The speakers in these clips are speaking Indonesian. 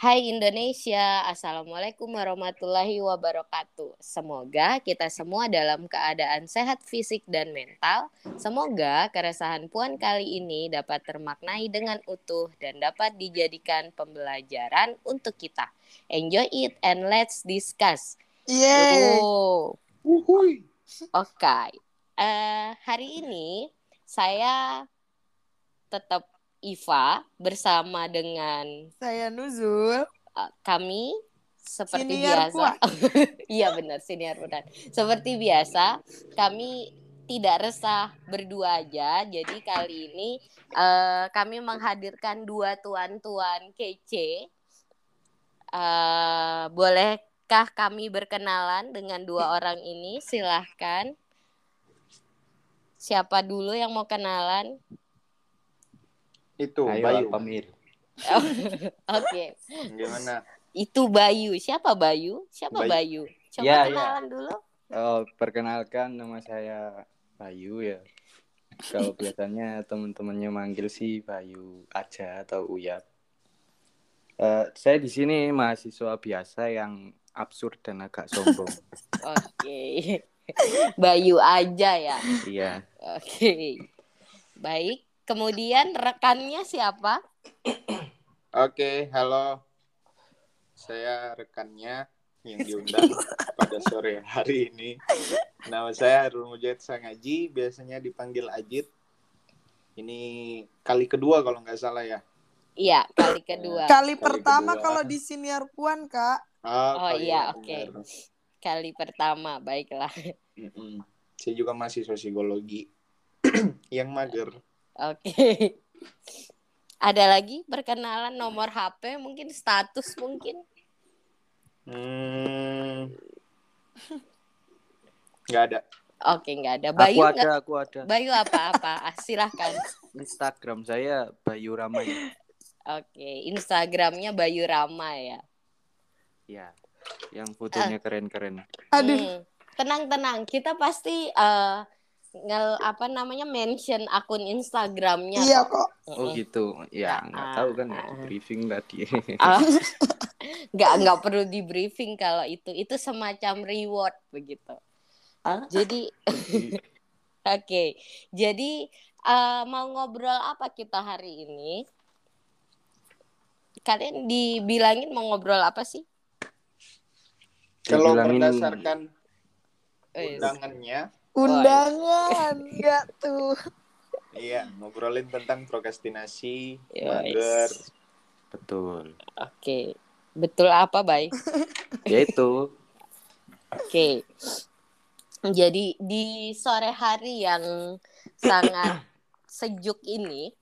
Hai Indonesia, Assalamualaikum warahmatullahi wabarakatuh. Semoga kita semua dalam keadaan sehat fisik dan mental. Semoga keresahan Puan kali ini dapat termaknai dengan utuh dan dapat dijadikan pembelajaran untuk kita. Enjoy it and let's discuss. Yeay. Oh, Uhuy. Oke, Eh, hari ini saya tetap Iva bersama dengan Saya Nuzul. uh, kami seperti Siniar biasa. Iya benar senior benar. Seperti biasa kami tidak resah berdua aja. Jadi kali ini uh, kami menghadirkan dua tuan-tuan kece. Uh, bolehkah kami berkenalan dengan dua orang ini? Silahkan. Siapa dulu yang mau kenalan? Itu Ayo Bayu. Pamir. Oke. Gimana? Itu Bayu. Siapa Bayu? Siapa Bayu? Bayu. Coba Ya, ya. kenalan dulu. Oh, perkenalkan nama saya Bayu ya. Kalau biasanya teman-temannya manggil sih Bayu aja atau Uyap. Eh, saya di sini mahasiswa biasa yang absurd dan agak sombong. Oke. Bayu aja ya. iya. Oke. Baik. Kemudian rekannya siapa? Oke, halo. Saya rekannya yang diundang pada sore hari ini. Nama saya Harun Mujahid Sangaji, biasanya dipanggil Ajit. Ini kali kedua kalau nggak salah ya. Iya, kali kedua. Kali Kali pertama kedua. kalau di siniar Puan, Kak. Oh, kali iya, yang oke. benar. Kali pertama, baiklah. Mm-mm. Saya juga mahasiswa psikologi yang mager. Oke. Ada lagi perkenalan nomor HP, mungkin status mungkin. Hmm. Nggak ada. Oke, nggak ada. Bayu aku ada, aku ada. Bayu apa-apa? Ah, Silahkan. Instagram saya Bayu Ramai. Oke, Instagramnya Bayu Rama ya. Ya. Yang fotonya keren-keren. Aduh. Hmm, tenang-tenang, kita pasti eh, ngel apa namanya mention akun Instagramnya. Iya kok. kok. Oh gitu. Ya, nggak Ah, tahu kan ah, ah. briefing tadi. Ah, nggak nggak perlu di briefing kalau itu itu semacam reward begitu. Jadi oke, jadi eh, mau ngobrol apa kita hari ini? Kalian dibilangin mau ngobrol apa sih? Kalau berdasarkan Eh, undangannya, Undangan. Enggak tuh. iya ngobrolin tentang prokrastinasi, mager, Betul. Oke, betul apa baik? Ya itu. Oke. Jadi di sore hari yang sangat sejuk ini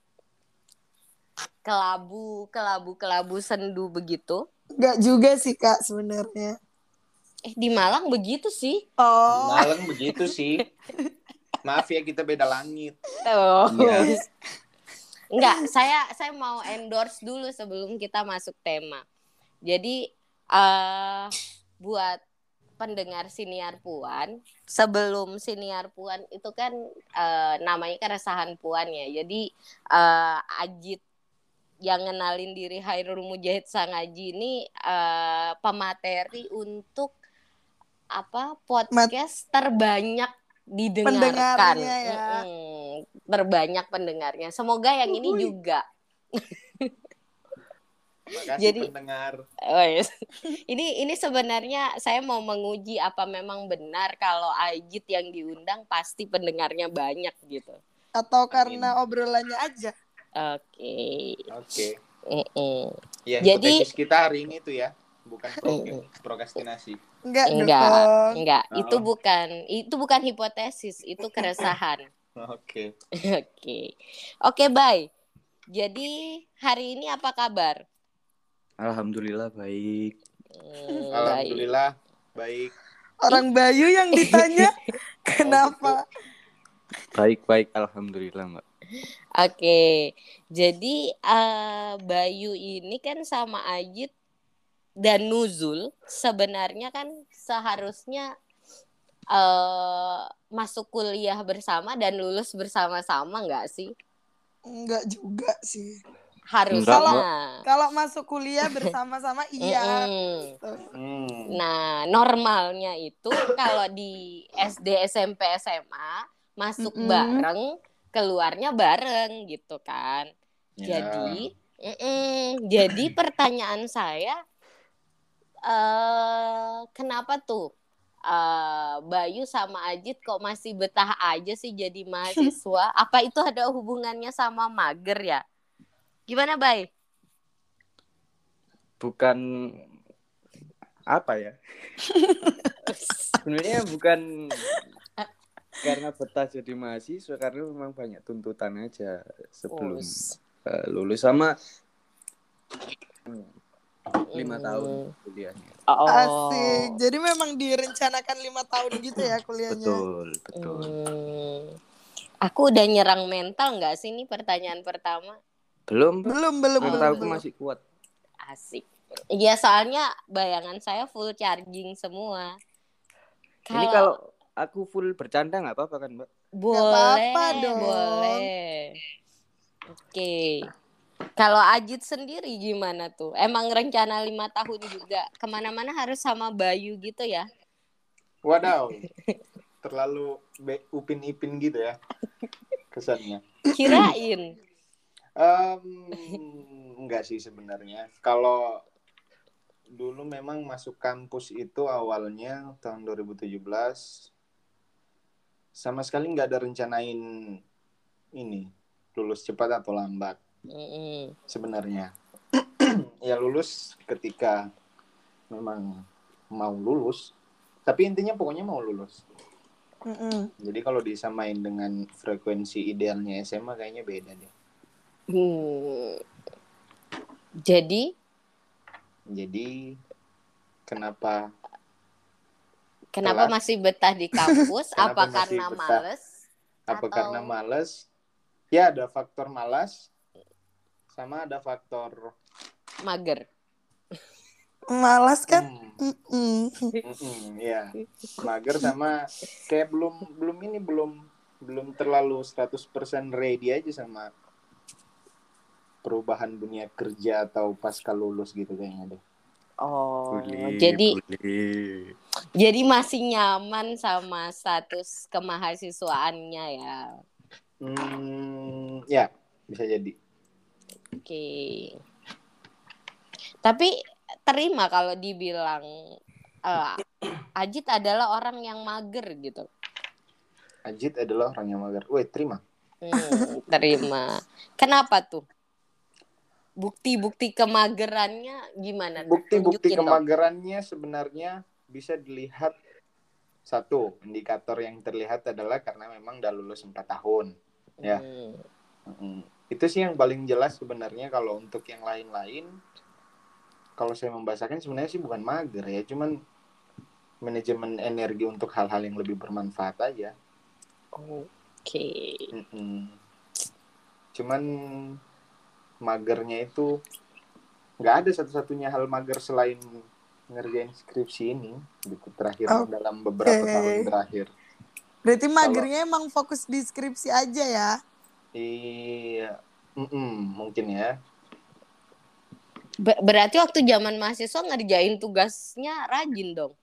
kelabu kelabu kelabu sendu begitu. Enggak juga sih, Kak, sebenarnya. Eh di Malang begitu sih. Oh. Malang begitu sih. Maaf ya kita beda langit. Oh. Iya. Enggak, saya saya mau endorse dulu sebelum kita masuk tema. Jadi eh buat pendengar siniar Puan, sebelum siniar Puan itu kan eh, namanya keresahan Puan ya. Jadi eh, Ajit yang ngenalin diri Hairul Mujahid Sangaji ini eh, pemateri untuk apa podcast terbanyak didengarkan. Pendengarnya ya. Mm-mm, terbanyak pendengarnya. Semoga yang ini Uhuy. juga. Makasih Jadi- pendengar. Oh, yes. ini ini sebenarnya saya mau menguji apa memang benar kalau Ajit yang diundang pasti pendengarnya banyak gitu. Atau karena obrolannya aja. Oke. Oke. Mm-mm. Ya, Jadi- kita hari ini tuh ya, bukan pro- Mm-mm. prokrastinasi. Enggak, Enggak, dong. enggak. Oh. Itu bukan itu bukan hipotesis, itu keresahan. Oke. Oke. Oke, bye. Jadi hari ini apa kabar? Alhamdulillah baik. Hmm, baik. Alhamdulillah baik. Orang Bayu yang ditanya kenapa? Baik-baik alhamdulillah, Mbak. Oke, jadi eh, Bayu ini kan sama Ajit dan Nuzul sebenarnya kan seharusnya eh masuk kuliah bersama dan lulus bersama-sama nggak sih? Enggak juga sih. harusnya. Enggak, Kalau masuk kuliah bersama-sama iya. Mm-mm. Hmm. Nah, normalnya itu kalau di SD, SMP, SMA masuk Mm-mm. bareng, keluarnya bareng gitu kan. Ya. Jadi, mm-mm. jadi pertanyaan saya, eh kenapa tuh eh Bayu sama Ajit kok masih betah aja sih jadi mahasiswa? Apa itu ada hubungannya sama mager ya? Gimana, Bay? bukan apa ya sebenarnya bukan karena betah jadi mahasiswa karena memang banyak tuntutan aja sebelum Us. eh, lulus sama lima Hmm. tahun kuliahnya Oh. Asik. Jadi memang direncanakan lima tahun gitu ya kuliahnya. betul betul Hmm. Aku udah nyerang mental nggak sih ini pertanyaan pertama? belum Belum, belum, belum. mentalku belum. masih kuat Asik. Iya soalnya bayangan saya full charging semua. ini kalau aku full bercanda nggak apa-apa kan mbak boleh, apa-apa dong. boleh. Oke. Kalau Ajit sendiri gimana tuh? Emang rencana lima tahun juga ke mana-mana harus sama Bayu gitu ya? Wadaw. Terlalu upin-ipin gitu ya kesannya. Kirain. Em, enggak sih sebenarnya. Kalau dulu memang masuk kampus itu awalnya tahun 2017 sama sekali nggak ada rencanain ini lulus cepat atau lambat Sebenarnya. ya lulus ketika memang mau lulus. Tapi intinya pokoknya mau lulus. Mm-mm. Jadi kalau disamain dengan frekuensi idealnya SMA kayaknya beda deh. Hmm. Jadi Jadi kenapa kenapa Telat. masih betah di kampus? Apa karena betah? males? apa Atau- karena malas? Ya ada faktor malas sama ada faktor Mager. Malas kan? hmm, Mm-mm. mm-mm, ya mager sama kayak belum belum ini belum belum terlalu 100% ready aja sama perubahan dunia kerja atau pasca lulus gitu kayaknya deh. Oh, Boleh, jadi boleh. jadi masih nyaman sama status kemahasiswaannya ya. Hmm, ya bisa jadi. Oke. Tapi terima kalau dibilang eh, Ajit adalah orang yang mager gitu. Ajit adalah orang yang mager. Wait, terima. Hmm, terima. Kenapa tuh? Bukti-bukti kemagerannya gimana? Bukti-bukti Tunjukin dong. kemagerannya sebenarnya bisa dilihat satu indikator yang terlihat adalah karena memang udah lulus 4 tahun. Ya. Hmm. Itu sih yang paling jelas sebenarnya kalau untuk yang lain-lain kalau saya membahasakan sebenarnya sih bukan mager ya, cuman manajemen energi untuk hal-hal yang lebih bermanfaat aja. Oke. Mm-mm. Cuman magernya itu nggak ada satu-satunya hal mager selain ngerjain skripsi ini gitu terakhir Oke. dalam beberapa tahun terakhir. Berarti magernya emang fokus di skripsi aja ya? Iya, Mm-mm, mungkin ya. Ber- berarti waktu zaman mahasiswa ngerjain tugasnya rajin dong.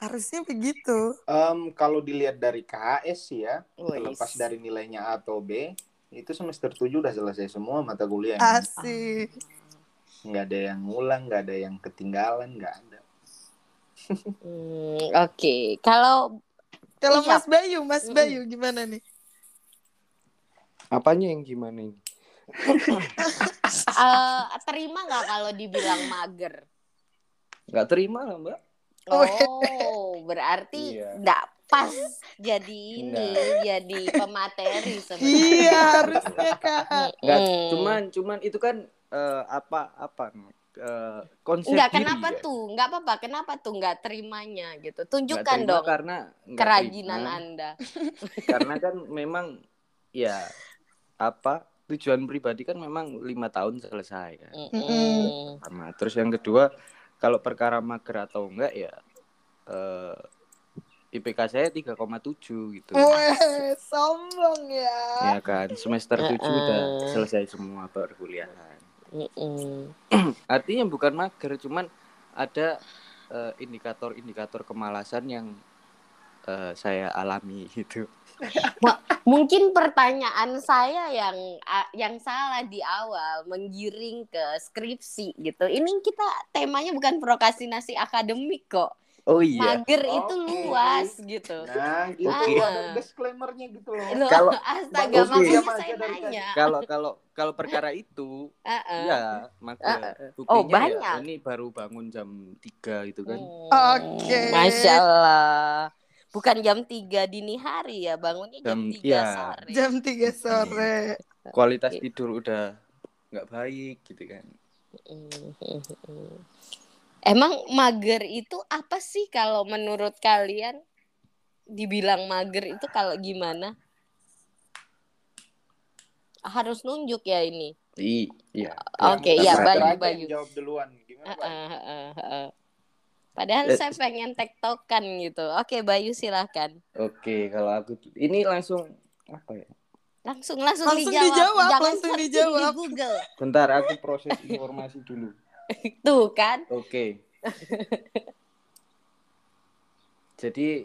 Harusnya begitu. Em, kalau dilihat dari KHS sih ya, Wis. terlepas dari nilainya A atau B, itu semester 7 udah selesai semua mata kuliah. Asik. Nggak ada yang ngulang, nggak ada yang ketinggalan, nggak ada. Hmm, Oke, kalau Kalau Iya. Mas Bayu, Mas. Bayu gimana nih? apanya yang gimana ini eh, terima nggak kalau dibilang mager? nggak terima lah mbak Oh, berarti Iya. nggak pas jadi ini, Nggak. jadi pemateri sebenarnya. Iya, harusnya Kak. nggak Hmm. cuman cuman itu kan eh, apa apa eh, konsep Enggak, diri kenapa ya. tuh? Enggak apa-apa, kenapa tuh nggak terimanya gitu? Nggak Tunjukkan terima dong karena nggak kerajinan terima. Anda. karena kan memang ya apa tujuan pribadi kan memang lima tahun selesai kan Mm-mm. sama terus yang kedua kalau perkara mager atau enggak ya eh, IPK saya 3,7 gitu Weh, sombong ya. ya kan semester 7 udah selesai semua perkuliahan Mm-mm. Artinya bukan mager, cuman ada eh, indikator-indikator kemalasan yang eh, saya alami gitu. Mungkin pertanyaan saya yang yang salah di awal menggiring ke skripsi gitu. Ini kita temanya bukan prokrastinasi akademik kok. Oh iya. Mager itu Oke. luas gitu. Nah, gitu Oke. ada disclaimernya gitu loh. Loh, Kalau- astaga Oke. makanya Sama saya nanya. Kalau kalau kalau perkara itu Heeh. ya mager. Eh, Buktinya oh, ya, banyak. ini baru bangun jam 3 gitu kan. Hmm, Oke. Masya Allah. Bukan jam 3 dini hari ya, bangunnya jam, Jam- 3 iya. sore. Jam 3 sore. Kualitas Oke. tidur udah nggak baik gitu kan. Hmm. Emang mager itu apa sih kalau menurut kalian? Dibilang mager itu kalau gimana? Harus nunjuk ya ini. Iya. Oke, Yang iya, terakhir Bayu, Bayu. Jawab duluan. Gimana, Bay? Heeh, heeh, heeh. Padahal Eh. saya pengen tektokan gitu. Oke, Bayu silahkan. Oke, kalau aku ini langsung apa ya? Langsung langsung, Langsung dijawab. dijawab, Jangan langsung dijawab. di Google. Bentar, aku proses informasi dulu. Tuh kan. Oke. Jadi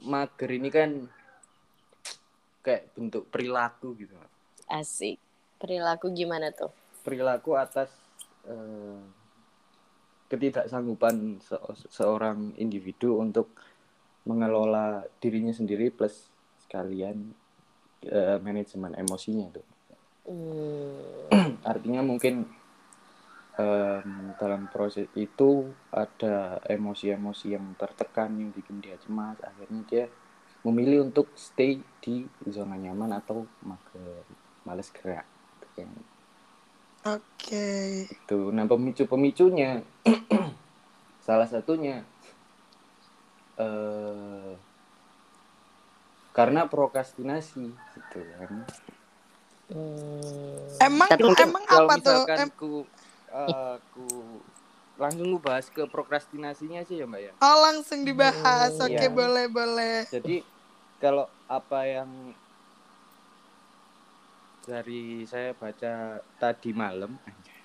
mager ini kan kayak bentuk perilaku gitu. Asik. Perilaku gimana tuh? Perilaku atas eh, ketidaksanggupan se- seorang individu untuk mengelola dirinya sendiri plus sekalian eh, manajemen emosinya tuh. Hmm. Artinya mungkin em, dalam proses itu ada emosi-emosi yang tertekan yang bikin dia cemas. Akhirnya dia memilih untuk stay di zona nyaman atau mager, males gerak. Gitu Oke. Itu. Nah pemicu-pemicunya salah satunya eh karena prokrastinasi gitu kan. Hmm. Emang Tapi emang Kalau apa tuh? misalkan Em- ku, eh, ku langsung ngebahas ke prokrastinasinya sih ya mbak ya. oh langsung dibahas. Hmm, Oke, iya. boleh boleh. Jadi kalau apa yang dari saya baca tadi malam,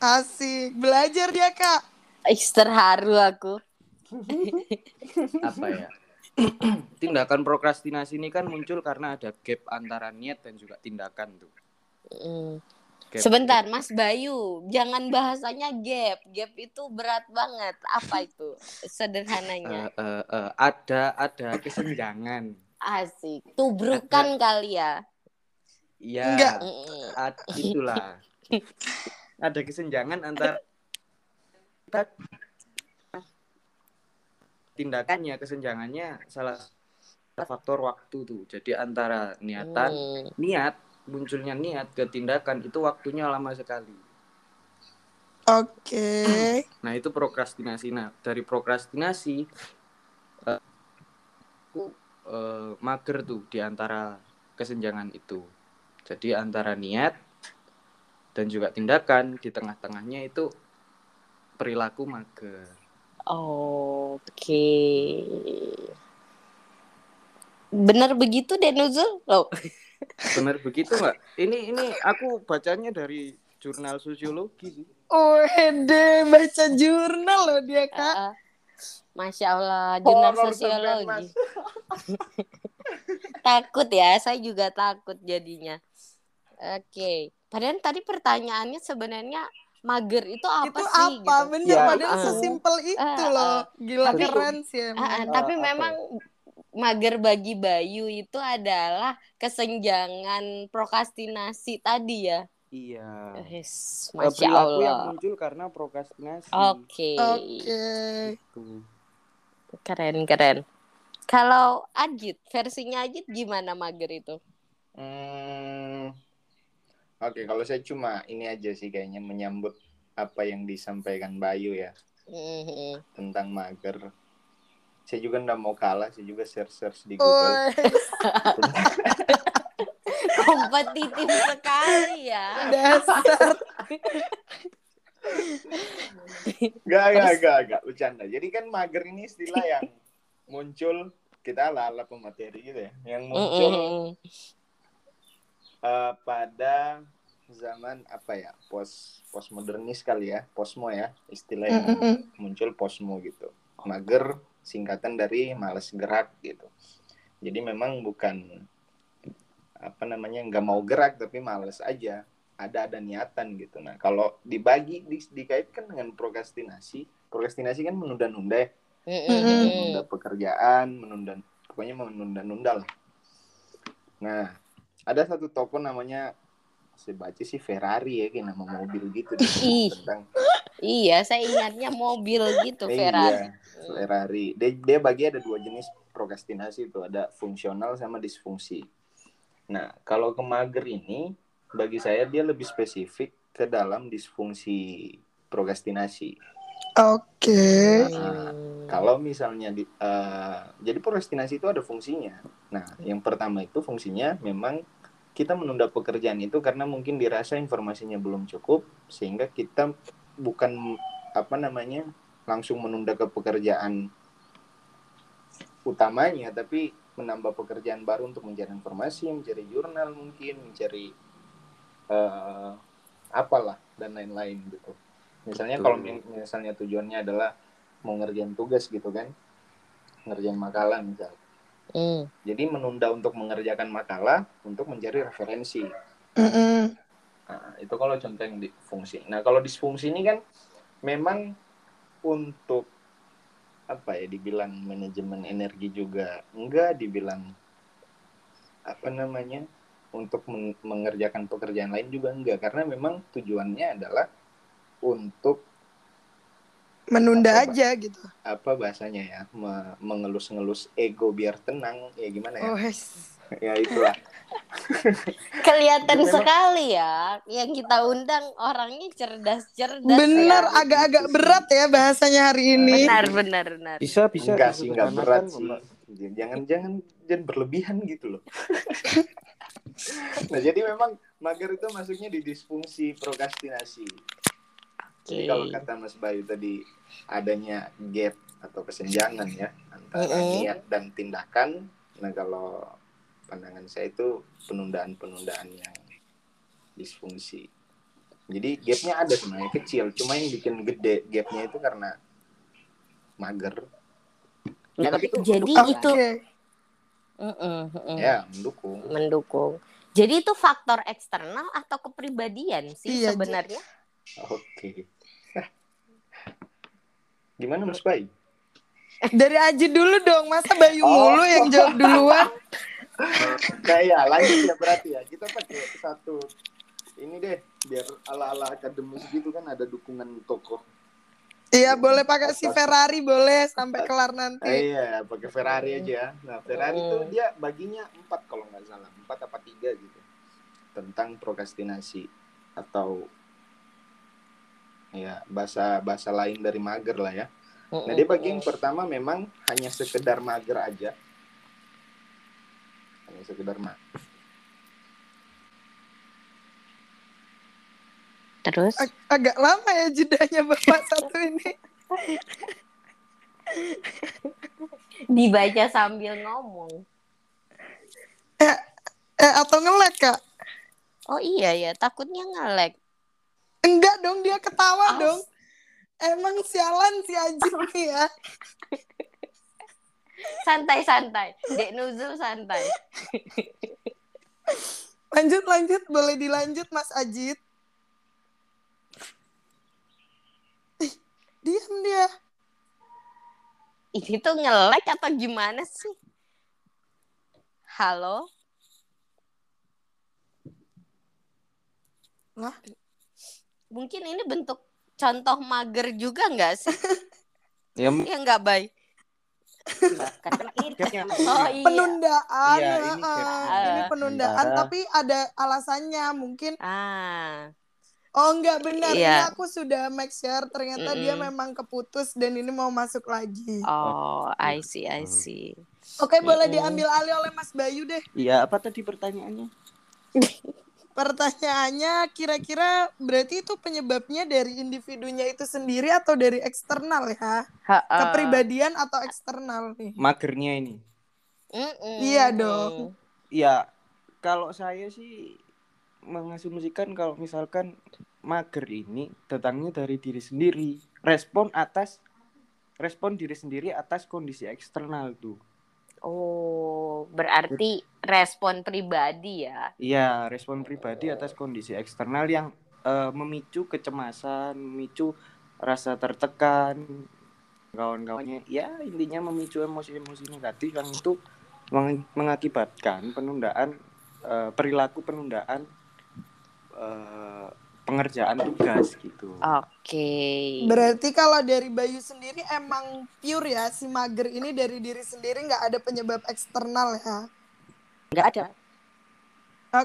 Asik. Belajar dia, Kak. Ih, terharu aku. apa ya? Tindakan prokrastinasi ini kan muncul karena ada gap antara niat dan juga tindakan tuh. Gap- Sebentar, Mas Bayu, jangan bahasanya gap. Gap itu berat banget. Apa itu sederhananya? eh, eh, ada ada kesenjangan. Asik. Tubrukan kali ya. Iya, Enggak. Mm-mm. ad- itulah. ada kesenjangan antara kita- tindakannya, kesenjangannya salah faktor waktu tuh. Jadi antara niatan, Hmm. niat munculnya niat ke tindakan itu waktunya lama sekali. Oke. Nah itu prokrastinasi. Nah dari prokrastinasi eh, aku eh, mager tuh di antara kesenjangan itu. Jadi antara niat dan juga tindakan di tengah-tengahnya itu perilaku mager. Oke. Benar begitu Denuzul? Loh. Benar begitu nggak? Ini ini aku bacanya dari jurnal sosiologi sih. Wede, baca jurnal loh dia, Kak. Ah, Masya Allah, jurnal sampean, sosiologi. Takut ya, saya juga takut jadinya. Oke, padahal tadi pertanyaannya sebenarnya mager itu apa itu sih? apa? gitu. Bener, Ya, padahal ah. sesimpel itu Ah, loh. Gila Tapi- keren sih Ah, emang. ah, Eh, tapi apa memang mager bagi Bayu itu adalah kesenjangan prokrastinasi tadi ya. Iya. Yes, Eh, Masya perilaku yang Allah. muncul karena prokrastinasi. Oke, Oke. Tuh. keren keren. Kalau Ajit, versinya Ajit gimana mager itu? Hmm, Oke, kalau saya cuma ini aja sih kayaknya menyambut apa yang disampaikan Bayu ya Mhm. tentang mager. Saya juga nggak mau kalah, saya juga search-search di Google. Woi, Kompetitif sekali ya. dasar. Gak, gak, gak, gak, bercanda. Jadi kan mager ini istilah yang muncul kita ala pemateri gitu ya, yang muncul Mhm. eh, pada zaman apa ya pos postmodernis kali ya posmo ya istilah yang Mm-mm. muncul posmo gitu. Mager singkatan dari males gerak gitu. Jadi memang bukan apa namanya nggak mau gerak tapi males aja. Ada ada niatan gitu. Nah kalau dibagi di- dikaitkan dengan prokrastinasi prokrastinasi kan menunda-nunda ya Menunda pekerjaan, menunda pokoknya menunda-nunda lah. Nah, ada satu toko namanya saya baca sih Ferrari ya kayak nama mobil gitu deh. Tentang Iya, saya ingatnya mobil gitu Ferrari. Iya, Ferrari. Dia, dia bagi ada dua jenis prokrastinasi itu ada fungsional sama disfungsi. Nah, kalau ke mager ini bagi saya dia lebih spesifik ke dalam disfungsi prokrastinasi. Oke. Nah, Hmm. Kalau misalnya di, eh, jadi prokrastinasi itu ada fungsinya. Nah, yang pertama itu fungsinya memang kita menunda pekerjaan itu karena mungkin dirasa informasinya belum cukup sehingga kita bukan apa namanya langsung menunda ke pekerjaan utamanya tapi menambah pekerjaan baru untuk mencari informasi, mencari jurnal mungkin, mencari eh, apalah dan lain-lain gitu. Misalnya Betul. kalau mi- misalnya tujuannya adalah mau ngerjain tugas gitu kan, ngerjain makalah misal. Hmm. Jadi menunda untuk mengerjakan makalah untuk mencari referensi. Nah, itu kalau contoh yang di fungsi. Nah, kalau disfungsi ini kan memang untuk apa ya dibilang manajemen energi juga enggak dibilang apa namanya untuk men- mengerjakan pekerjaan lain juga enggak karena memang tujuannya adalah untuk Menunda Apa, aja gitu. apa bahasanya ya me- mengelus-ngelus ego biar tenang ya gimana ya Oh, ya itulah Kelihatan sekali ya yang kita undang orangnya cerdas-cerdas. Bener, ya. agak-agak berat ya bahasanya hari ini. Benar, benar, benar. Bisa bisa enggak sih enggak berat disederhanakan, sih Mbak. jangan jangan jangan berlebihan gitu loh nah jadi memang mager itu masuknya di disfungsi prokrastinasi jadi kalau kata Mas Bayu tadi adanya gap atau kesenjangan ya antara Mm-mm. niat dan tindakan nah kalau pandangan saya itu penundaan-penundaan yang disfungsi jadi gapnya ada sebenarnya kecil cuma yang bikin gede gapnya itu karena mager Nah, tapi itu jadi mendukung, itu Oke. Mm-mm, mm-mm. ya mendukung mendukung. Jadi itu faktor eksternal atau kepribadian sih Iya, sebenarnya? Oke. Gimana Mas Bay? Dari Aji dulu dong, masa Bayu Oh. mulu yang jawab duluan? Nah ya lanjut ya berarti ya. Kita pakai satu ini deh biar ala-ala akademis gitu kan ada dukungan tokoh. Iya, boleh pakai si Ferrari boleh sampai kelar Eh, nanti. iya, pakai Ferrari aja. Nah, Ferrari Hmm. tuh dia baginya empat kalau nggak salah, empat apa tiga gitu tentang prokrastinasi atau ya bahasa bahasa lain dari mager lah ya. Nah, dia bagi yang pertama memang hanya sekedar mager aja. Hanya sekedar mager. Terus Ag- agak lama ya jedanya bapak satu ini. dibaca sambil ngomong. Eh, atau ngelag kak? Oh iya ya, takutnya ngelek. Enggak dong, dia ketawa As- dong. Emang sialan si Aji nih ya. Santai-santai. Dek Nuzul santai. Lanjut, lanjut. Boleh dilanjut Mas Ajit. Diam dia. Ini tuh ngelek atau gimana sih? Halo? Lah? Mungkin ini bentuk contoh mager juga nggak sih? Ya, Ya nggak baik. Karena kita. Oh iya. Penundaan. Iya, ini kayak- Ini penundaan, tapi ada alasannya. Mungkin Ah, Oh enggak benar, Iya. ini aku sudah make sure ternyata dia Mm-mm. memang keputus dan ini mau masuk lagi. oh, I see, I see. Oke, boleh Mm-mm. diambil alih oleh Mas Bayu deh. Iya, apa tadi pertanyaannya? Pertanyaannya kira-kira berarti itu penyebabnya dari individunya itu sendiri atau dari eksternal ya? Ha, ah. Kepribadian atau eksternal nih? Magernya ini. Mm-mm. Iya dong. Ya, kalau saya sih mengasumsikan kalau misalkan mager ini datangnya dari diri sendiri respon atas respon diri sendiri atas kondisi eksternal tuh Oh, berarti respon pribadi ya. Iya, respon pribadi atas kondisi eksternal yang eh, memicu kecemasan, memicu rasa tertekan, kawan-kawannya. Ya, intinya memicu emosi-emosi negatif yang itu meng- mengakibatkan penundaan eh, perilaku penundaan eh, pengerjaan tugas gitu. Oke. Berarti kalau dari Bayu sendiri emang pure ya si mager ini dari diri sendiri nggak ada penyebab eksternal ya. Nggak ada.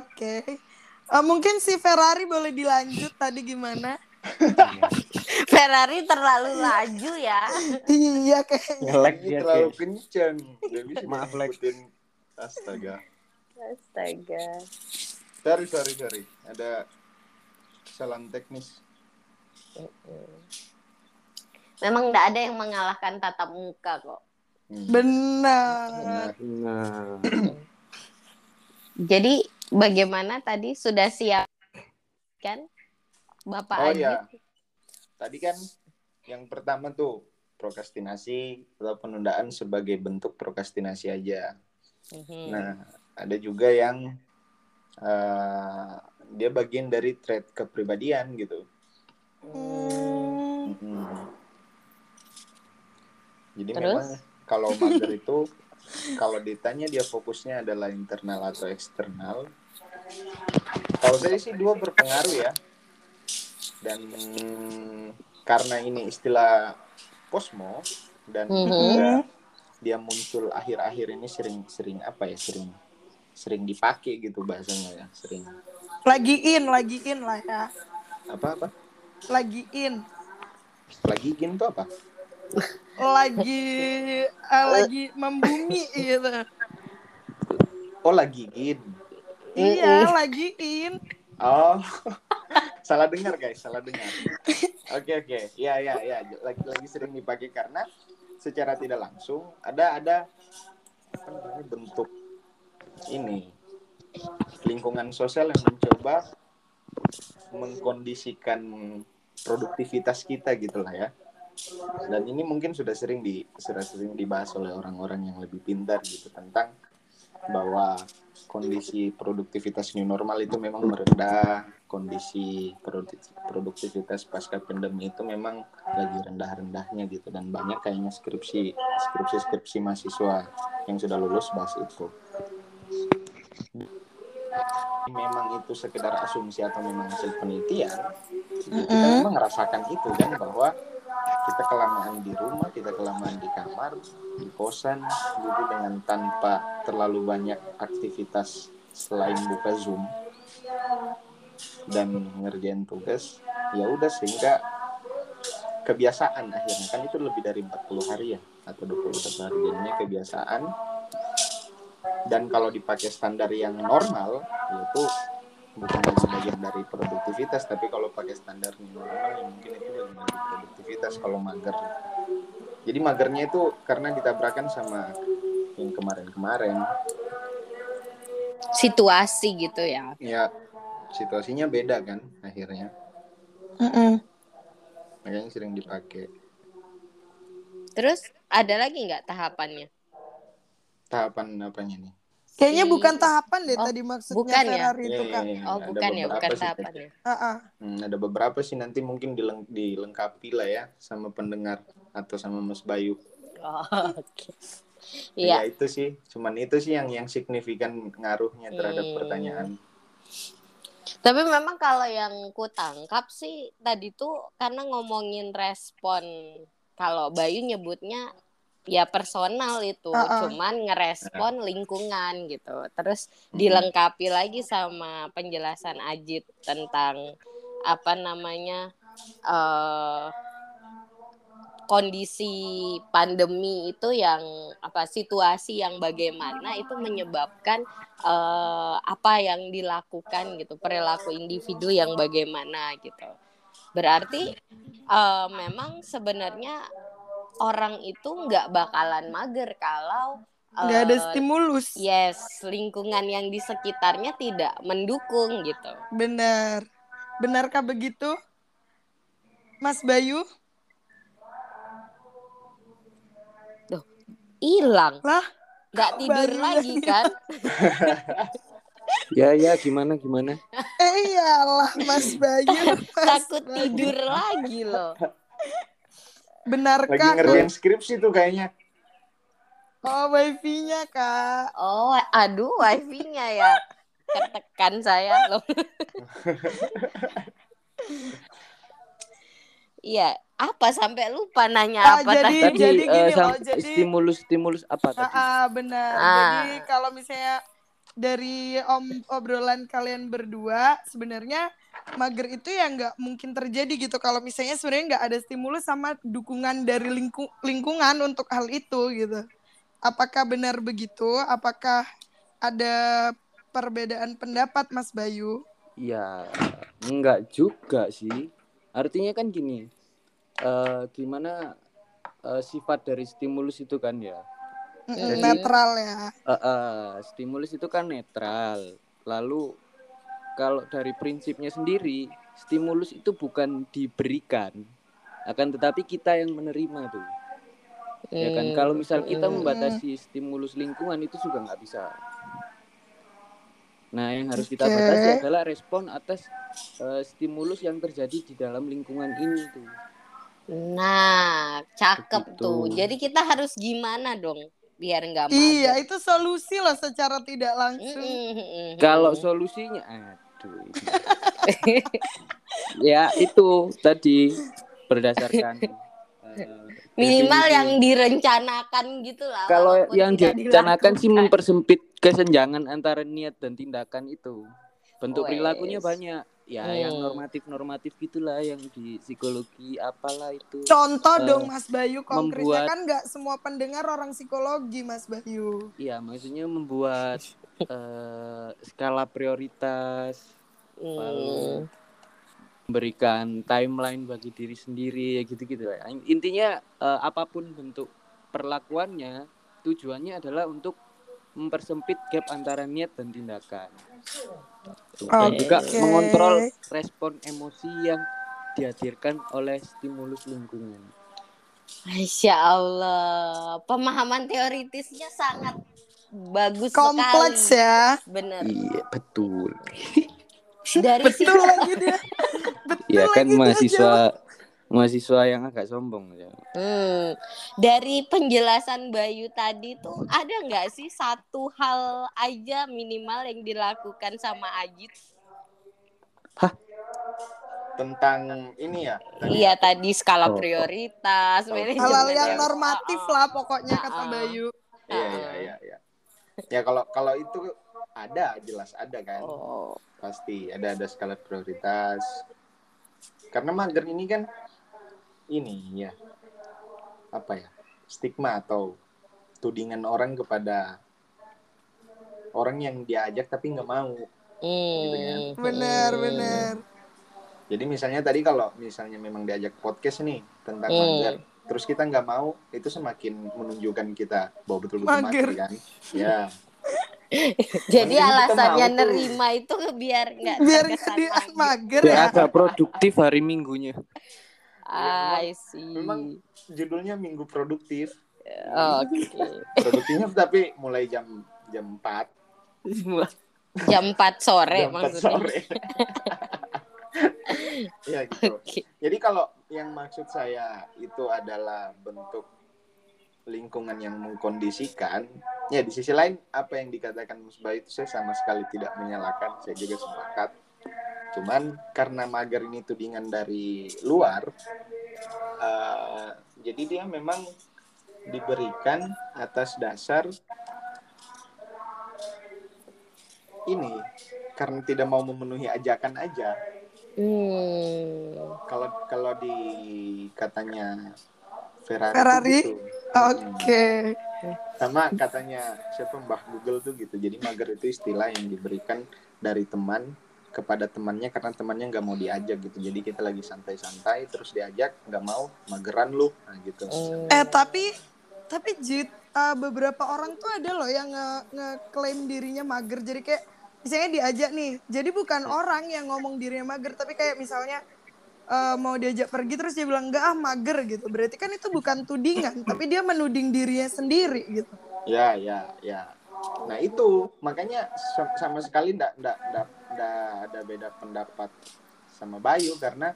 Oke. Eh, mungkin si Ferrari boleh dilanjut tadi gimana? Ferrari terlalu laju ya. iya kayaknya. Ngelek dia terlalu kencang. Maaf, ngikutin. Astaga. Astaga. Sorry, sorry, sorry. Ada kesalahan teknis. Memang nggak ada yang mengalahkan tatap muka kok. Hmm. Benar. Benar. Jadi bagaimana tadi sudah siap kan Bapak Oh Ajit? iya. Tadi kan yang pertama tuh prokrastinasi atau penundaan sebagai bentuk prokrastinasi aja. Mhm. Nah, ada juga yang eh, dia bagian dari trait kepribadian gitu. Hmm. Mm-mm. Jadi Terus? memang kalau mager itu kalau ditanya dia fokusnya adalah internal atau eksternal. Kalau saya sih dua berpengaruh ya. Dan karena ini istilah posmo dan Mhm. juga dia muncul akhir-akhir ini sering-sering apa ya sering sering dipakai gitu bahasanya ya sering Lagi in, lagi in lah ya. apa apa Lagi in. lagi gin tuh apa Lagi eh, lagi membumi gitu. oh lagi gin Iya, lagi in. Oh, salah dengar guys, salah dengar. Oke oke, ya ya ya, lagi lagi sering dipakai karena secara tidak langsung ada ada apa namanya, bentuk ini lingkungan sosial yang mencoba mengkondisikan produktivitas kita gitulah ya. Dan ini mungkin sudah sering di sudah sering dibahas oleh orang-orang yang lebih pintar gitu tentang bahwa kondisi produktivitas new normal itu memang merendah, kondisi produkti- produktivitas pasca pandemi itu memang lagi rendah-rendahnya gitu dan banyak kayaknya skripsi skripsi skripsi mahasiswa yang sudah lulus bahas itu. Memang itu sekedar asumsi atau memang hasil penelitian, kita memang merasakan itu kan bahwa kita kelamaan di rumah, kita kelamaan di kamar, di kosan, gitu dengan tanpa terlalu banyak aktivitas selain buka Zoom dan ngerjain tugas, ya udah sehingga kebiasaan akhirnya. Kan itu lebih dari 40 hari ya atau 21 hari jadinya kebiasaan dan kalau dipakai standar yang normal yaitu bukan lagi bagian dari produktivitas tapi kalau pakai standar new normal ya mungkin itu bagian dari produktivitas kalau mager jadi magernya itu karena ditabrakan sama yang kemarin-kemarin Situasi gitu ya. ya situasinya beda kan akhirnya Mm-mm. makanya sering dipakai Terus ada lagi nggak tahapannya? Tahapan apanya nih Kayaknya Si- bukan tahapan deh Oh, tadi maksudnya bukan ya? Ferrari itu Iya, kan. iya, iya. Oh Ada bukan ya, beberapa bukan sih, Teh. tahapannya. Ah, ah. Hmm, ada beberapa sih nanti mungkin dileng- dilengkapi lah ya sama pendengar atau sama Mas Bayu. Oh, Oke. Ya Iya. itu sih, cuman itu sih yang yang signifikan ngaruhnya terhadap Hmm. pertanyaan. Tapi memang kalau yang ku tangkap sih tadi tuh karena ngomongin respon kalau Bayu nyebutnya ya personal itu, Uh-uh. cuman ngerespon lingkungan gitu. Terus Hmm. dilengkapi lagi sama penjelasan Ajit tentang apa namanya eh kondisi pandemi itu yang apa situasi yang bagaimana itu menyebabkan eh, apa yang dilakukan gitu perilaku individu yang bagaimana gitu berarti eh, memang sebenarnya orang itu nggak bakalan mager kalau nggak ada eh, stimulus. yes lingkungan yang di sekitarnya tidak mendukung gitu Benar. Benarkah begitu? Mas Bayu? hilang Lah, nggak tidur Bayu lagi kan Ya ya gimana gimana? eh iyalah Mas Bayu. Mas takut Bayu. tidur lagi loh Lagi Benarkah? ngerjain skripsi tuh kayaknya. Oh, wifi-nya, Kak. oh aduh wifi-nya ya ketekan saya loh iya apa sampai lupa nanya Ah, apa jadi- tadi jadi gini sam- loh, jadi- stimulus stimulus apa Ah, tadi? ah, benar. Ah. Jadi kalau misalnya dari om obrolan kalian berdua, sebenarnya mager itu ya nggak mungkin terjadi gitu kalau misalnya sebenarnya nggak ada stimulus sama dukungan dari lingku- lingkungan untuk hal itu gitu. Apakah benar begitu? Apakah ada perbedaan pendapat Mas Bayu? Ya, enggak juga sih. Artinya kan gini, eh gimana eh, sifat dari stimulus itu kan ya? Jadi- netral ya. Eh, eh, stimulus itu kan netral. Lalu kalau dari prinsipnya sendiri, stimulus itu bukan diberikan, akan tetapi kita yang menerima tuh. Ya kan, Hmm, kalau misal kita membatasi stimulus lingkungan itu juga nggak bisa. Nah, yang harus kita batasi adalah respon atas eh, stimulus yang terjadi di dalam lingkungan ini tuh. Nah, cakep Begitu. tuh. Jadi kita harus gimana dong biar nggak Iya, itu solusi loh secara tidak langsung. Kalau solusinya, aduh. ya itu tadi berdasarkan eh, minimal definisi. yang direncanakan gitu lah. kalau walaupun yang direncanakan sih dilakukan. mempersempit kesenjangan antara niat dan tindakan itu. Bentuk Wes. perilakunya banyak. Ya, yang Hmm. normatif-normatif gitulah yang di psikologi apalah itu. Contoh Eh, dong Mas Bayu, konkretnya membuat- kan nggak semua pendengar orang psikologi Mas Bayu. Iya, maksudnya membuat eh, skala prioritas, Hmm. memberikan timeline bagi diri sendiri ya gitu-gitu lah. Intinya eh, apa pun bentuk perlakuannya, tujuannya adalah untuk mempersempit gap antara niat dan tindakan. Dan juga mengontrol respon emosi yang dihadirkan oleh stimulus lingkungan. Masya Allah, pemahaman teoritisnya sangat bagus Kompleks sekali. ya. Bener. Iya, betul. Dari Betul lagi dia. Betul Iya kan lagi dia mahasiswa yang agak sombong ya. Hmm, dari penjelasan Bayu tadi tuh ada nggak sih satu hal aja minimal yang dilakukan sama Ajit? Tentang ini ya. tadi Iya tadi skala Oh. prioritas, Oh. manajemen Hal-hal yang normatif ah. lah pokoknya kata Ah, ah. Bayu. Iya iya iya iya. Ya kalau kalau itu ada jelas ada kan. Oh. Pasti ada ada skala prioritas. Karena mager ini kan ini ya apa ya stigma atau tudingan orang kepada orang yang diajak tapi nggak mau. Gitu kan. Hmm. Bener, Hmm. bener. Jadi misalnya tadi kalau misalnya memang diajak podcast nih tentang Hmm. mager, terus kita nggak mau, itu semakin menunjukkan kita bahwa betul-betul Mager. mager kan? Ya. Jadi Mungkin alasannya tuh. nerima itu biar nggak Biar jadi mager. Biar ya. agak produktif hari minggunya. I see. Memang judulnya minggu produktif. Oke. Produktifnya tapi mulai jam jam 4, Jam 4 sore jam 4 maksudnya. sore. ya gitu. Oke. Jadi kalau yang maksud saya itu adalah bentuk lingkungan yang mengkondisikan, ya di sisi lain apa yang dikatakan Mas Bayu itu saya sama sekali tidak menyalahkan, saya juga sepakat. Cuman karena mager ini tudingan dari luar, eh, jadi dia memang diberikan atas dasar ini karena tidak mau memenuhi ajakan aja Hmm. kalau kalau di katanya Ferrari, Ferrari? gitu. Oke. Hmm. sama katanya siapa Mbah Google tuh gitu jadi mager itu istilah yang diberikan dari teman kepada temannya karena temannya nggak mau diajak gitu jadi kita lagi santai-santai terus diajak nggak mau mageran lu nah gitu Hmm. Eh tapi tapi Jit, uh, beberapa orang tuh ada loh yang nge ngeklaim dirinya mager. Jadi kayak misalnya diajak nih. Jadi bukan orang yang ngomong dirinya mager, tapi kayak misalnya uh, mau diajak pergi terus dia bilang enggak ah mager gitu. Berarti kan itu bukan tudingan, tapi dia menuding dirinya sendiri gitu. Ya, ya, ya. Nah itu makanya sama sekali ndak ndak ndak ada beda pendapat sama Bayu karena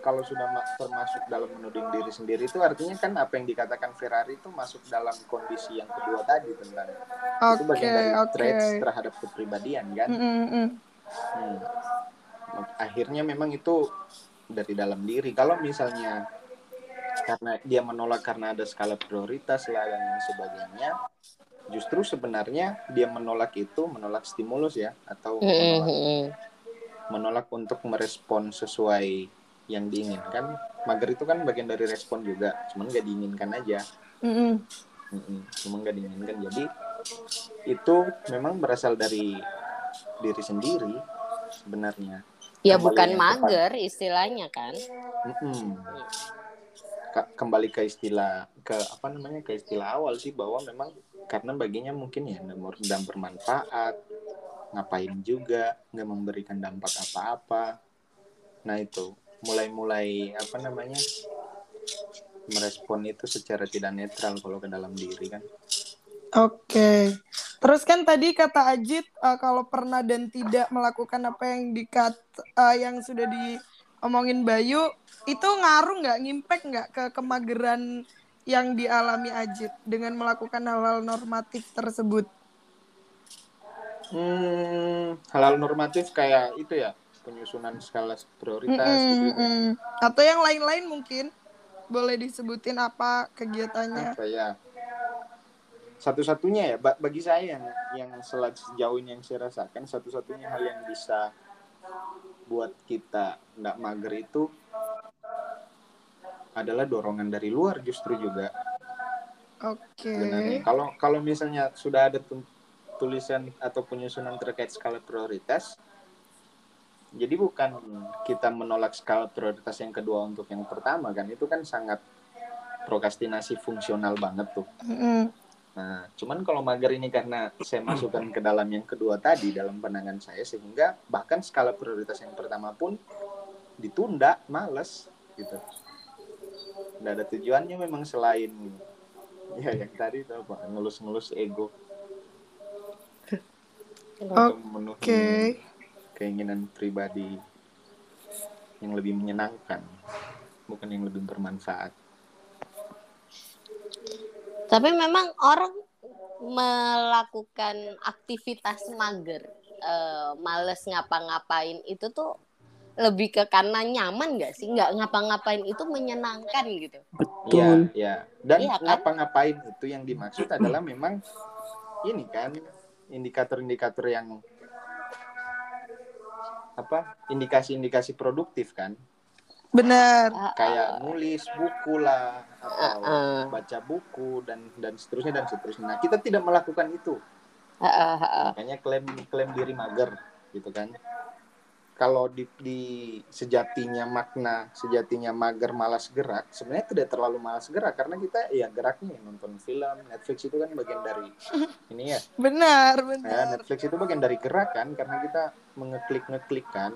kalau sudah termasuk dalam menuding diri sendiri itu artinya kan apa yang dikatakan Ferrari itu masuk dalam kondisi yang kedua tadi tentang okay, itu bagian dari okay. traits terhadap kepribadian kan. Mm -hmm. hmm. Akhirnya memang itu dari dalam diri. Kalau misalnya karena dia menolak karena ada skala prioritas lah dan sebagainya, justru sebenarnya dia menolak itu menolak stimulus ya atau menolak, menolak untuk merespon sesuai yang diinginkan mager itu kan bagian dari respon juga cuman nggak diinginkan aja mm -hmm. Mm -hmm. cuma nggak diinginkan jadi itu memang berasal dari diri sendiri sebenarnya ya kembali bukan mager tepat. istilahnya kan mm -hmm. Kembali ke istilah ke apa namanya ke istilah awal sih bahwa memang karena baginya mungkin ya dan bermanfaat ngapain juga nggak memberikan dampak apa-apa nah itu mulai-mulai apa namanya merespon itu secara tidak netral kalau ke dalam diri kan. Oke. Terus kan tadi kata Ajit uh, kalau pernah dan tidak melakukan apa yang dikat uh, yang sudah diomongin Bayu itu ngaruh nggak, ngimpact nggak ke kemageran yang dialami Ajit dengan melakukan hal-hal normatif tersebut? Hmm, hal-hal normatif kayak itu ya, penyusunan skala prioritas mm -mm, gitu. Mm. Atau yang lain-lain mungkin boleh disebutin apa kegiatannya? Apa ya? Satu-satunya ya bagi saya yang yang sejauh ini yang saya rasakan satu-satunya hal yang bisa buat kita nggak mager itu adalah dorongan dari luar justru juga. Oke. Okay. Kalau kalau misalnya sudah ada tulisan atau penyusunan terkait skala prioritas, jadi bukan kita menolak skala prioritas yang kedua untuk yang pertama kan itu kan sangat prokrastinasi fungsional banget tuh. Mm. Nah, cuman kalau mager ini karena saya masukkan ke dalam yang kedua tadi dalam pandangan saya sehingga bahkan skala prioritas yang pertama pun ditunda, males gitu. Nggak ada tujuannya memang selain ya yang tadi itu apa ngelus-ngelus ego. Oke. Okay keinginan pribadi yang lebih menyenangkan, bukan yang lebih bermanfaat. Tapi memang orang melakukan aktivitas mager, e, males ngapa-ngapain itu tuh lebih ke karena nyaman gak sih? Nggak ngapa-ngapain itu menyenangkan gitu. Betul. Iya, ya. Dan iya, kan? ngapa-ngapain itu yang dimaksud adalah memang ini kan indikator-indikator yang apa indikasi-indikasi produktif kan benar kayak nulis buku lah atau uh, baca buku dan dan seterusnya dan seterusnya nah kita tidak melakukan itu uh, uh, uh. makanya klaim klaim diri mager gitu kan kalau di, di sejatinya makna sejatinya mager malas gerak sebenarnya tidak terlalu malas gerak karena kita ya geraknya nonton film Netflix itu kan bagian dari ini ya. Benar benar. Ya, Netflix itu bagian dari gerak kan karena kita mengeklik ngeklik kan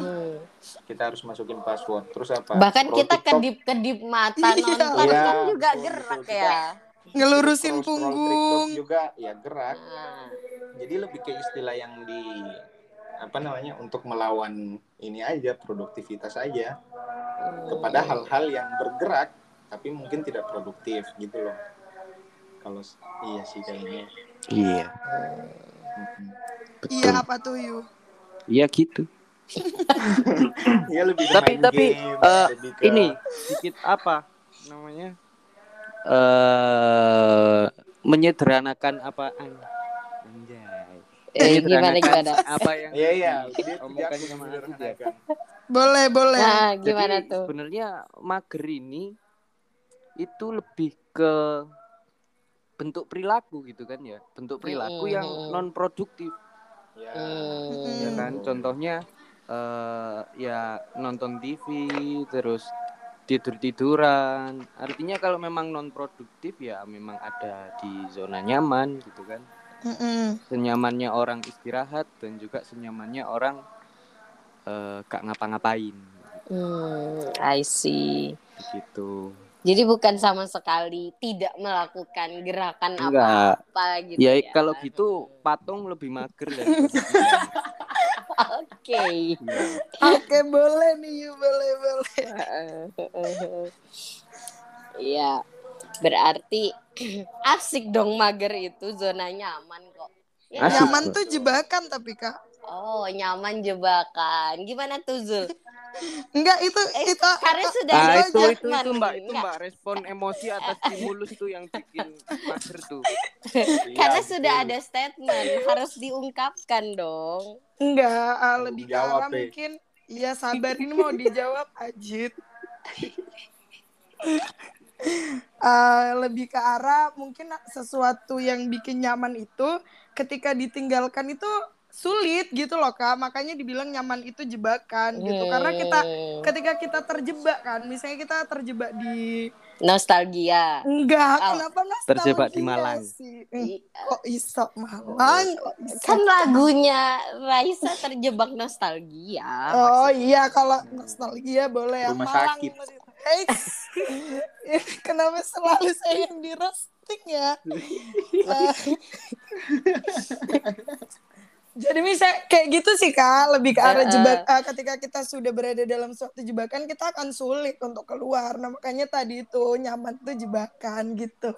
hmm. kita harus masukin password terus apa? Bahkan Pro kita kedip kedip mata iya. nonton iya, kan juga gerak ya. ngelurusin punggung. Juga ya gerak. Nah. jadi lebih ke istilah yang di apa namanya untuk melawan ini aja produktivitas aja. Kepada hal-hal yang bergerak tapi mungkin tidak produktif gitu loh. Kalau iya sih kayaknya. Iya. Betul. iya apa tuh yu? Iya gitu. Ya lebih tapi tapi game, uh, ke... ini sedikit apa namanya? Uh, menyederhanakan apa eh, gimana gimana apa yang iya iya omongkan sama boleh boleh. Nah, gimana Jadi, tuh? sebenarnya mager ini itu lebih ke bentuk perilaku gitu kan ya. Bentuk perilaku hmm. yang non produktif ya, hmm. ya kan contohnya uh, ya nonton TV terus tidur tiduran artinya kalau memang non produktif ya memang ada di zona nyaman gitu kan Senyamannya orang istirahat dan juga senyamannya orang eh, gak ngapa-ngapain Hmm, I see. gitu Jadi bukan sama sekali tidak melakukan gerakan Enggak. apa-apa gitu ya, ya. kalau gitu patung lebih mager dari kebutuhan. Oke. Iya. Oke boleh nih boleh boleh. Iya. Berarti asik dong mager itu zona nyaman kok. Ya, Asik. Nyaman tuh jebakan tapi kak. Oh, nyaman jebakan. Gimana tuh Zul? Enggak itu Eh, itu karena sudah Nah, ada itu itu statement, itu Mbak, itu? Mbak respon emosi atas stimulus tuh yang bikin mager tuh. Karena Iya, sudah ada statement, harus diungkapkan dong. enggak ah, lebih ke arah Be. mungkin Iya sabar ini mau dijawab Ajit. Eh, lebih ke arah mungkin sesuatu yang bikin nyaman itu ketika ditinggalkan itu sulit gitu loh kak makanya dibilang nyaman itu jebakan gitu karena kita Hmm, ketika kita terjebak kan misalnya kita terjebak di nostalgia. enggak Oh. kenapa nostalgia Terjebak di Malang. sih Eh, I- kok iso Malang kok iso Kan lagunya Raisa terjebak nostalgia. Oh iya kalau nostalgia boleh ya. Rumah Malang sakit. Eh, ini kenapa selalu saya yang di roasting ya? Eh, Jadi misalnya kayak gitu sih kak, lebih ke arah jebak. eh, ketika kita sudah berada dalam suatu jebakan, kita akan sulit untuk keluar. Nah makanya tadi itu nyaman tuh jebakan gitu.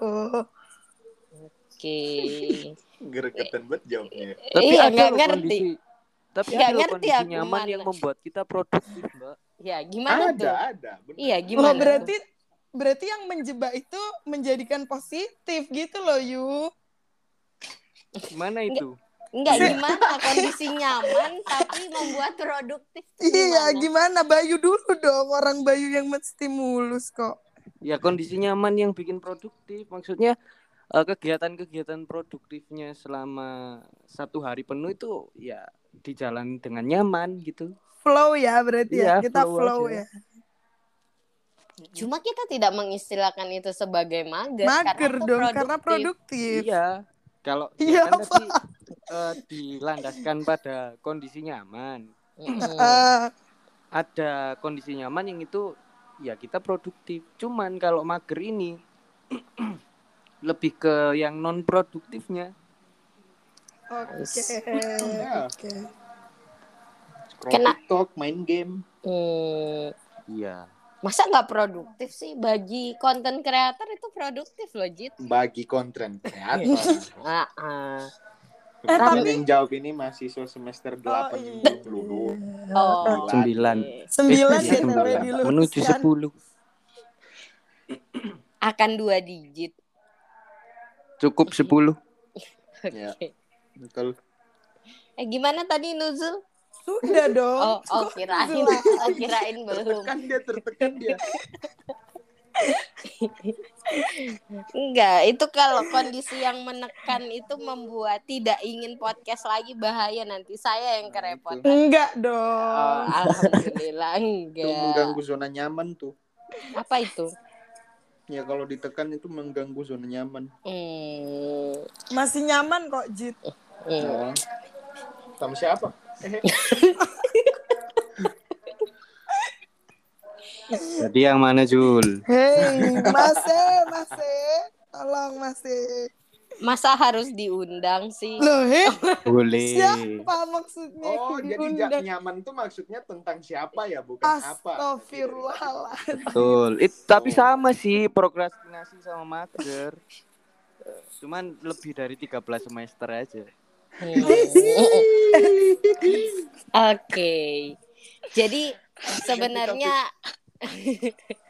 Oke. Gereketan banget jawabnya. Tapi Iya, ada nggak loh ngerti. kondisi tapi Nggak ada kondisi aku nyaman mana. yang membuat kita produktif, Mbak. Ya, gimana Ada, tuh? ada. bener. Iya, gimana? tuh? berarti berarti yang menjebak itu menjadikan positif gitu loh Yu. Gimana itu? Enggak gimana kondisi nyaman tapi membuat produktif. Iya, gimana? gimana Bayu dulu dong orang Bayu yang menstimulus kok. Ya kondisi nyaman yang bikin produktif. Maksudnya kegiatan-kegiatan produktifnya selama satu hari penuh itu ya dijalani dengan nyaman gitu. Flow ya berarti ya. Iya, Kita flow flow, ya. Cuma kita tidak mengistilahkan itu sebagai mager, Mager karena dong karena produktif. Iya. Kalau Iya, ya kan tadi eh, dilandaskan pada kondisi nyaman. Eh, Ada kondisi nyaman yang itu ya kita produktif. Cuman kalau mager ini lebih ke yang non produktifnya. Oke. Ya. Oke. Scroll Kena- TikTok, main game. Hmm, Iya. masa nggak produktif sih bagi konten kreator itu produktif loh Jit. Bagi konten kreator. Ah, ah. Eh, tapi- yang jawab ini mahasiswa semester 8 iya. yang belum lulus. Oh, Sembilan. oke. Sembilan Eh, ya sembilan. tapi diluruskan. Menuju sepuluh. Akan dua digit. Cukup sepuluh. Ya. Betul. Eh gimana tadi Nuzul? Sudah dong. Oh, oh kirain, oh kirain belum. Tertekan dia, tertekan dia. Enggak, itu kalau kondisi yang menekan itu membuat tidak ingin podcast lagi bahaya nanti saya yang kerepotan. Enggak Oh, dong. alhamdulillah Itu enggak. mengganggu zona nyaman tuh. Apa itu? Ya kalau ditekan itu mengganggu zona nyaman. Hmm, Masih nyaman kok Jit. hmm. Ya. Sama siapa? Jadi yang mana Jul? Hei, masih, masih. Tolong masih. Masa harus diundang sih? Loh, Boleh. siapa maksudnya Oh, jadi diundang? nyaman tuh maksudnya tentang siapa ya, bukan apa. Astagfirullahaladzim. Betul. It, tapi sama sih prokrastinasi sama mager. Cuman lebih dari 13 semester aja. Oke. Jadi sebenarnya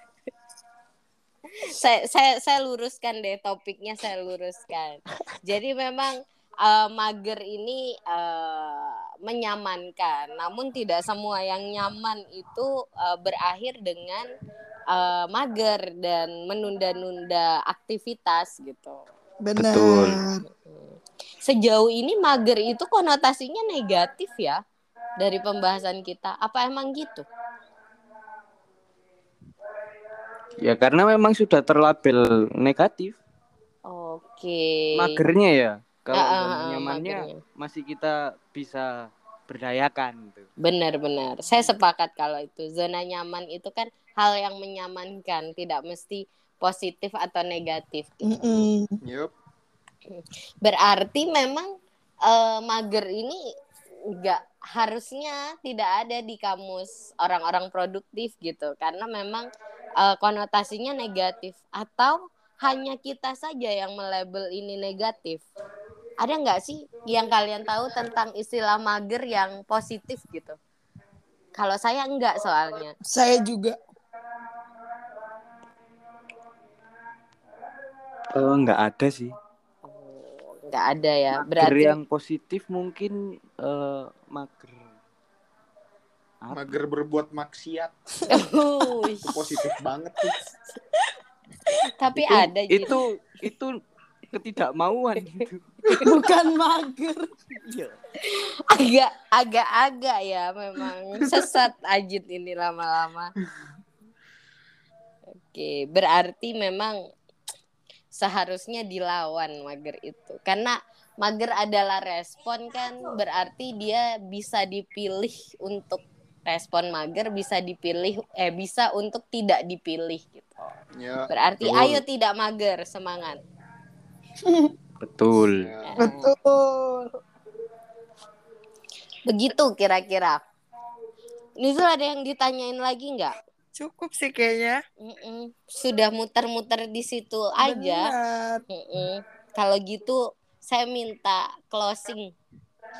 saya saya saya luruskan deh topiknya saya luruskan. Jadi memang eh, mager ini eh, menyamankan, namun tidak semua yang nyaman itu eh, berakhir dengan eh, mager dan menunda-nunda aktivitas gitu. Benar. Betul. Sejauh ini mager itu konotasinya negatif ya dari pembahasan kita. Apa emang gitu? Ya karena memang sudah terlabel negatif. Oke. Magernya ya. Kalau zona ah, nyamannya magernya. masih kita bisa berdayakan gitu. Benar-benar. Saya sepakat kalau itu zona nyaman itu kan hal yang menyamankan, tidak mesti positif atau negatif. Mm-mm. Yup. Berarti memang eh, mager ini nggak harusnya tidak ada di kamus orang-orang produktif gitu, karena memang eh, konotasinya negatif atau hanya kita saja yang melabel ini negatif. Ada nggak sih yang kalian tahu tentang istilah mager yang positif gitu? Kalau saya enggak soalnya. Saya juga. Eh, nggak ada sih. Oh, nggak ada ya. Mager Berarti yang positif mungkin eh, mager. Apa? Mager berbuat maksiat. Itu positif banget tuh. tapi itu, ada gitu. itu itu ketidakmauan gitu. Bukan mager. Iya. agak agak agak ya memang sesat Ajit ini lama-lama. Oke, berarti memang seharusnya dilawan mager itu. Karena mager adalah respon kan, berarti dia bisa dipilih untuk respon mager bisa dipilih eh bisa untuk tidak dipilih gitu. Ya. Berarti Betul. ayo tidak mager, semangat. Betul. ya. Betul. Begitu kira-kira. Nizul ada yang ditanyain lagi nggak? Cukup sih kayaknya. Mm-mm. Sudah muter-muter di situ aja. Kalau gitu saya minta closing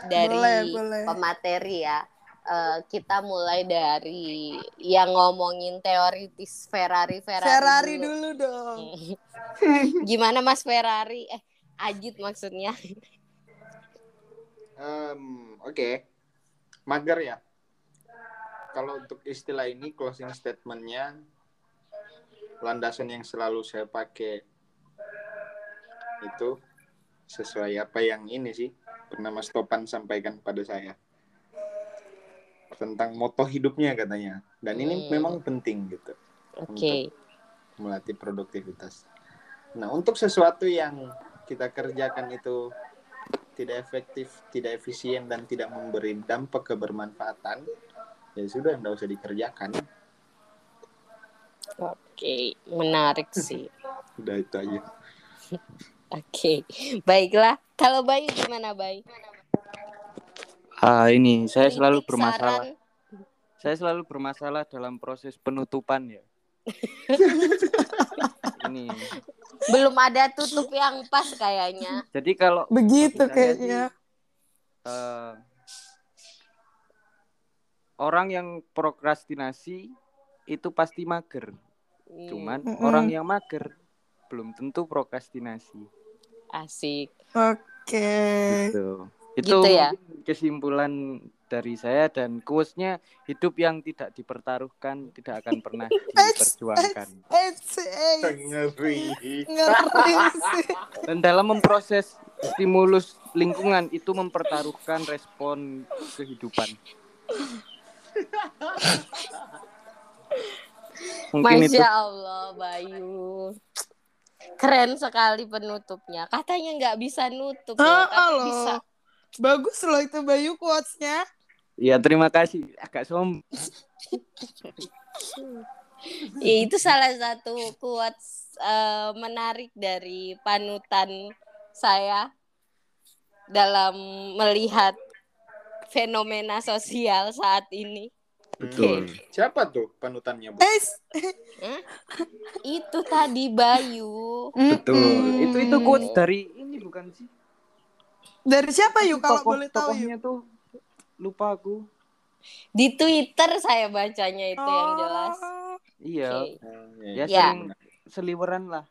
dari Boleh, boleh. pemateri ya. Eh, kita mulai dari yang ngomongin teoritis Ferrari Ferrari, Ferrari dulu. dulu dong. Gimana Mas Ferrari? Eh, Ajit maksudnya. Em, Oke, mager ya. Kalau untuk istilah ini closing statementnya, landasan yang selalu saya pakai itu sesuai apa yang ini sih pernah Mas Topan sampaikan pada saya tentang moto hidupnya katanya. Dan ini Hmm. memang penting gitu Oke. melatih produktivitas. Nah, untuk sesuatu yang kita kerjakan itu tidak efektif, tidak efisien dan tidak memberi dampak kebermanfaatan, ya sudah tidak usah dikerjakan. Oke, menarik sih. Udah itu aja. Oke, baiklah. Kalau Bayu gimana Bayu? Ah ini saya selalu bermasalah. saran? Saya selalu bermasalah dalam proses penutupan ya. ini. Belum ada tutup yang pas kayaknya. Jadi kalau Begitu kayaknya. eh, orang yang prokrastinasi itu pasti mager. Hmm, Cuman Mm-mm. orang yang mager belum tentu prokrastinasi. asik. Oke. Gitu. Itu Gitu ya? kesimpulan dari saya dan quotes-nya hidup yang tidak dipertaruhkan tidak akan pernah diperjuangkan. Ngeri. ngeri sih. Dan dalam memproses stimulus lingkungan itu mempertaruhkan respon kehidupan. Mungkin Masya itu Allah Bayu. Keren sekali penutupnya. Katanya nggak bisa nutup Ah, tapi bisa. Bagus loh itu Bayu quotes-nya. Ya terima kasih. Agak sombong. Ya, itu salah satu quotes eh, menarik dari panutan saya dalam melihat fenomena sosial saat ini. Betul. Siapa tuh panutannya, Bu? Eh, Itu tadi Bayu. Betul. mm-mm. Itu itu quotes dari ini bukan sih? Dari siapa yuk kalau Tokoh- boleh tahu yuk? tokohnya tuh lupa aku. Di Twitter saya bacanya itu yang jelas. Oh, Iya. Oke. Ya, Ya. sering seliweran lah.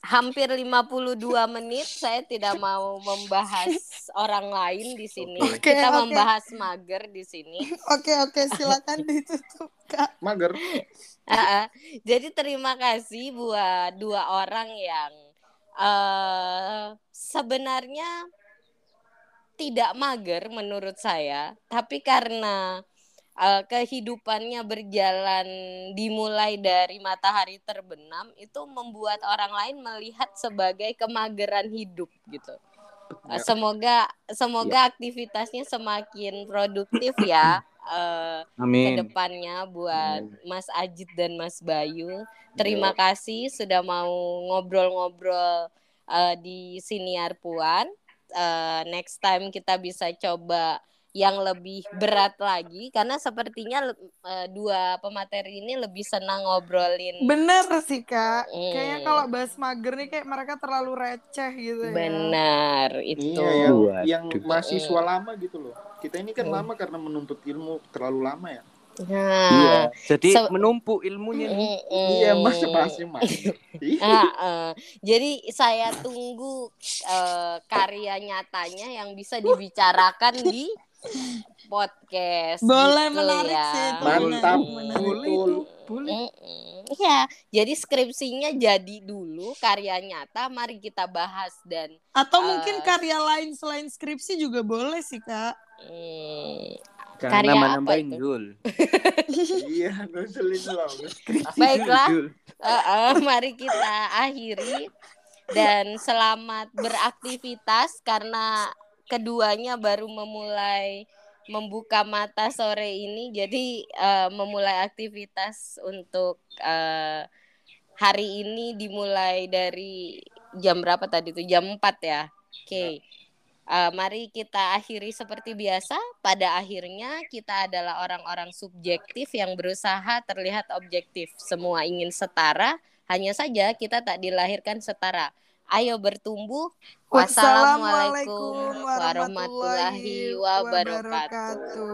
Hampir 52 menit saya tidak mau membahas orang lain di sini. Oke, Kita oke. membahas mager di sini. Oke oke silakan ditutup kak. Mager. Ah, ah. Jadi terima kasih buat dua orang yang eh sebenarnya tidak mager menurut saya, tapi karena eh, kehidupannya berjalan dimulai dari matahari terbenam itu membuat orang lain melihat sebagai kemageran hidup gitu. Ya. Semoga semoga aktivitasnya semakin produktif ya eh, ke Amin. depannya buat Mas Ajit dan Mas Bayu. Terima kasih sudah mau ngobrol-ngobrol eh, di Siniar Puan. Eh, next time kita bisa coba yang lebih berat lagi karena sepertinya eh, dua pemateri ini lebih senang ngobrolin Bener sih kak. Hmm. Kayaknya kalau bahas mager nih kayak mereka terlalu receh gitu ya. benar itu. Iya, yang, yang mahasiswa lama gitu loh. Kita ini kan Hmm. lama karena menuntut ilmu terlalu lama ya. Nah, Iya. Jadi Se- menumpuk ilmunya nih. mm-mm. Iya, masuk. Iya. Ah, eh. jadi saya tunggu eh, karya nyatanya yang bisa dibicarakan di podcast. Boleh gitu menarik ya. sih itu. Mantap. Menarik. Betul. Mm-mm. Iya, jadi skripsinya jadi dulu karya nyata. Mari kita bahas dan Atau Eh. mungkin karya lain selain skripsi juga boleh sih kak. mm, Jangan Karya apa nambah-nambahin itu? Jul. Iya, nusulin loh. Baiklah. Eh, eh, mari kita akhiri dan selamat beraktivitas karena keduanya baru memulai membuka mata sore ini jadi eh, memulai aktivitas untuk eh, hari ini dimulai dari jam berapa tadi tuh jam 4 ya oke Eh, mari kita akhiri seperti biasa. Pada akhirnya kita adalah orang-orang subjektif yang berusaha terlihat objektif. Semua ingin setara hanya saja kita tak dilahirkan setara. Ayo bertumbuh. Wassalamualaikum warahmatullahi wabarakatuh.